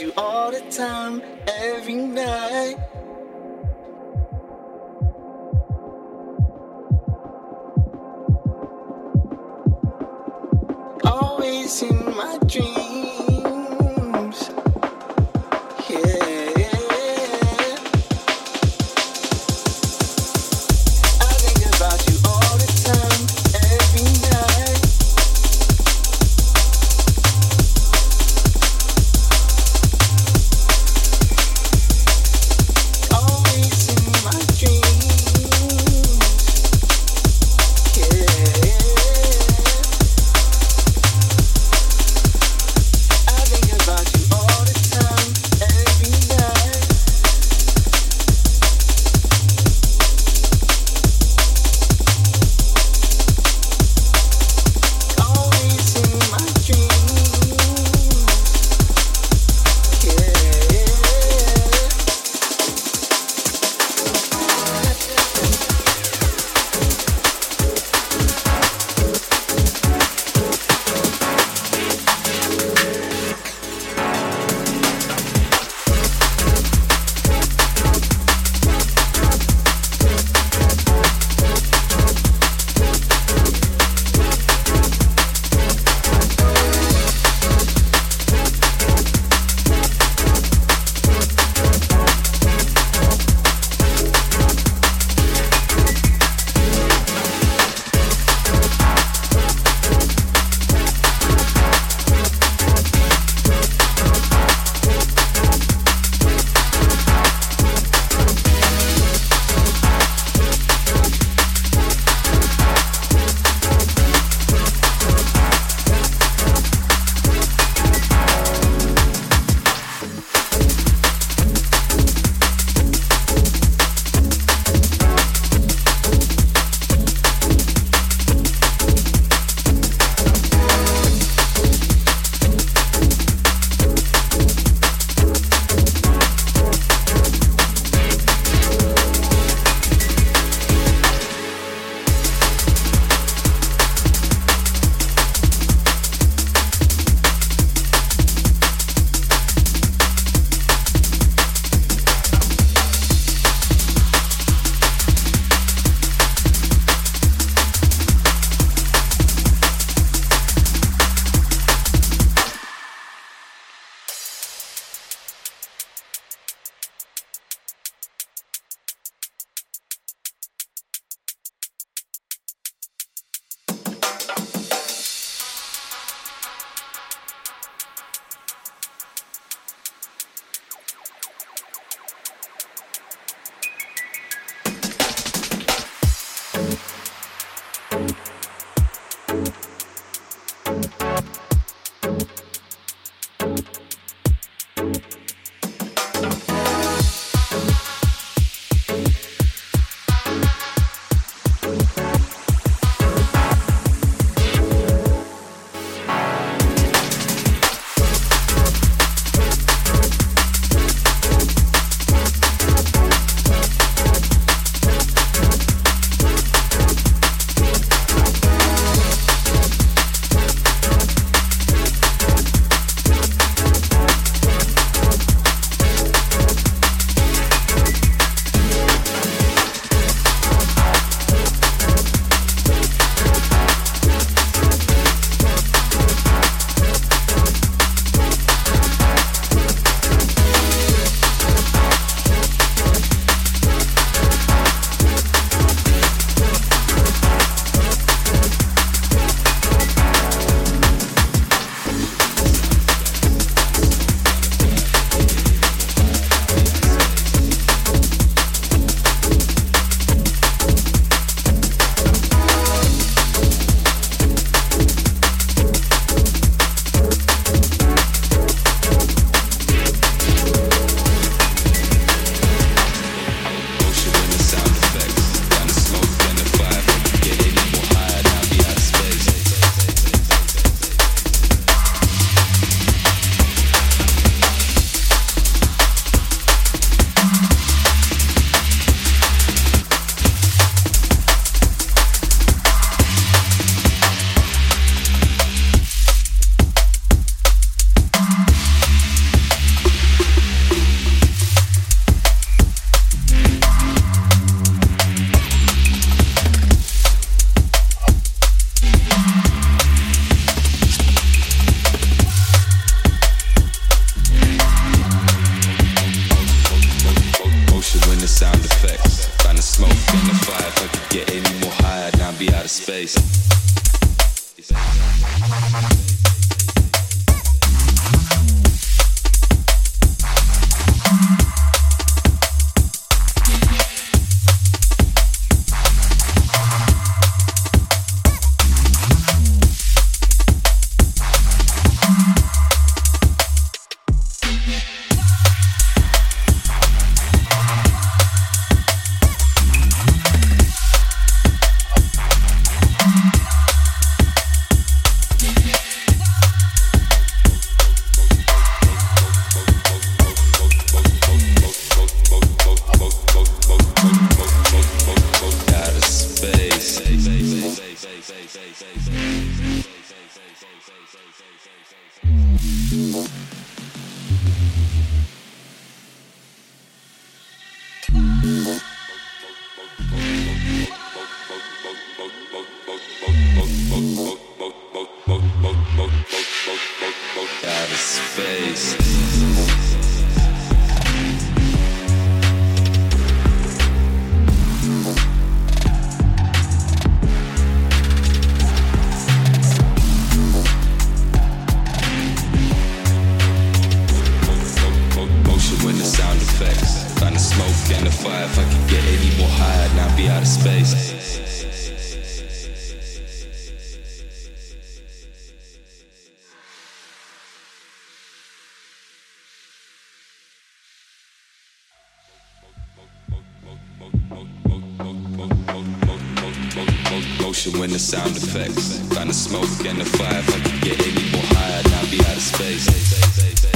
you all the time, every night. space. Motion when the sound effects. Find the smoke and the fire. If I could get any more higher, I'd be out of space.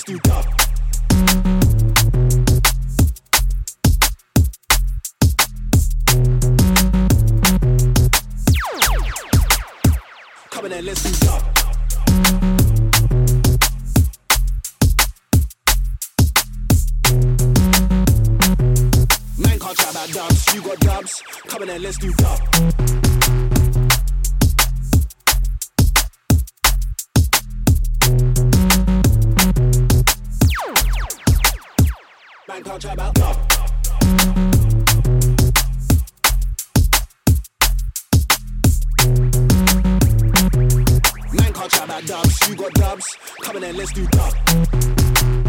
stupid. you got dubs. come in and let's do dub.